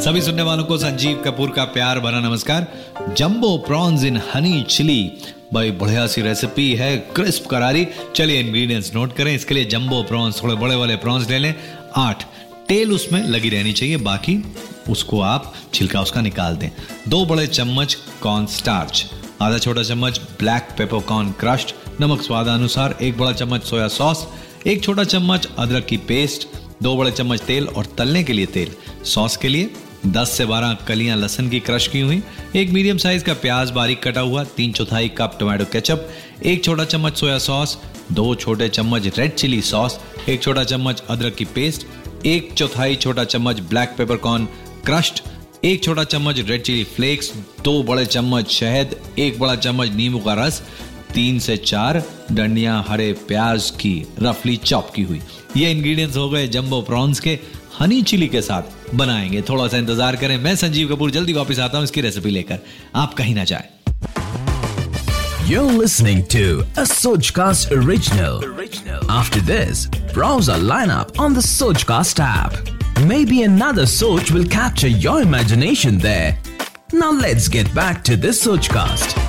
सभी सुनने वालों को संजीव कपूर का प्यार भरा नमस्कार। Jumbo prawns in honey chilli. भाई, बढ़िया सी रेसिपी है क्रिस्प करारी। चलिए इंग्रेडिएंट्स नोट करें, इसके लिए जंबो प्रॉन्स, थोड़े बड़े वाले प्रॉन्स ले लें। आठ टेल उसमें लगी रहनी चाहिए, बाकी उसको आप छिलका उसका निकाल दें। दो बड़े चम्मच कॉर्न स्टार्च आधा छोटा चम्मच ब्लैक पेपर कॉर्न क्रश्ड नमक स्वाद अनुसार एक बड़ा चम्मच सोया सॉस एक छोटा चम्मच अदरक की पेस्ट दो बड़े चम्मच तेल और तलने के लिए तेल। सॉस के लिए 10 से 12 कलियाँ लहसन की क्रश की हुई, एक मीडियम साइज़ का प्याज बारीक कटा हुआ, तीन चौथाई कप टोमेटो केचप, एक छोटा चम्मच सोया सॉस, दो छोटे चम्मच रेड चिली सॉस, एक छोटा चम्मच अदरक की पेस्ट, एक चौथाई छोटा चम्मच ब्लैक पेपर कॉर्न क्रश्ड, एक छोटा चम्मच रेड चिली फ्लेक्स, दो बड़े चम्मच शहद, एक बड़ा चम्मच नींबू का रस, तीन से चार डंडियाँ हरे प्याज की रफली चॉप की हुई। ये इंग्रेडिएंट्स हो गए जंबो प्रॉन्स के हनी चिली के साथ बनाएँगे थोड़ा सा इंतज़ार करें मैं संजीव कपूर जल्दी वापस आता हूँ इसकी रेसिपी लेकर आप कहीं ना जाए You're listening to a Sojcast original. After this, browse our lineup on the Sojcast app. Maybe another Soj will capture your imagination there. Now let's get back to this Sojcast.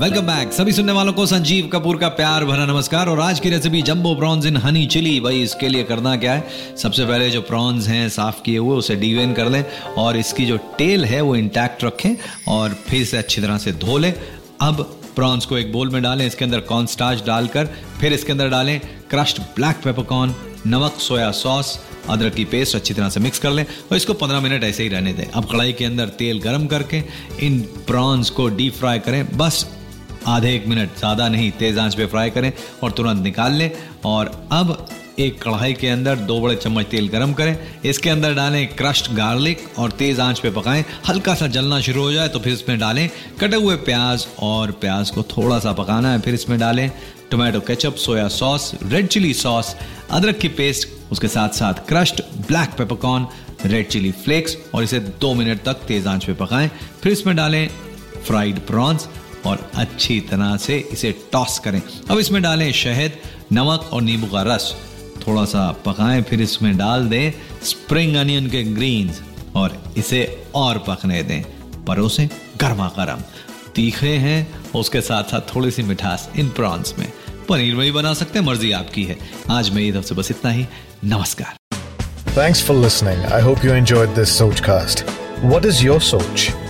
Welcome back सभी सुनने वालों को संजीव कपूर का प्यार भरा नमस्कार और आज की recipe jumbo prawns in honey chilli भाई, इसके लिए करना क्या है? सबसे पहले जो प्रॉन्स हैं, साफ़ किए हुए, उसे डीवेन कर लें और इसकी जो टेल है, वो इंटैक्ट रखें और फिर से अच्छी तरह से धो लें। अब प्रॉन्स को एक बोल में डालें, इसके अंदर कॉर्न स्टार्च डालकर फिर इसके अंदर डालें क्रश्ड ब्लैक पेपरकॉर्न नमक सोया सॉस अदरक की पेस्ट अच्छी तरह से मिक्स कर लें और इसको 15 मिनट ऐसे ही रहने दें। अब कढ़ाई के अंदर तेल गरम करके इन प्रॉन्स को डीप फ्राई करें। बस आधे एक मिनट ज़्यादा नहीं, तेज आँच पे फ्राई करें और तुरंत निकाल लें। और अब एक कढ़ाई के अंदर दो बड़े चम्मच तेल गरम करें। इसके अंदर डालें क्रश्ड गार्लिक और तेज आँच पे पकाएँ। हल्का सा जलना शुरू हो जाए तो फिर इसमें डालें कटे हुए प्याज और प्याज को थोड़ा सा पकाना है। फिर इसमें डालें tomato ketchup soya sauce red chilli sauce अदरक की पेस्ट उसके साथ साथ crushed black peppercorn red chilli flakes और इसे दो मिनट तक तेज आँच पे पकाएँ। फिर इसमें डालें फ्राइड प्रॉन्स और अच्छी तरह से इसे टॉस करें। अब इसमें डालें शहद, नमक और नींबू का रस। थोड़ा सा पकाएँ, फिर इसमें डाल दें स्प्रिंग अनियन के ग्रीन्स और इसे और पकने दें। परोसें गर्मा गर्म। तीखे हैं, उसके साथ साथ थोड़ी सी मिठास इन प्रॉन्स में। पनीर में भी बना सकते हैं, मर्ज़ी आपकी है। आज मेरी तरफ़ से बस इतना ही। नमस्कार। Thanks for listening. I hope you enjoyed this Sochcast. What is your Soch?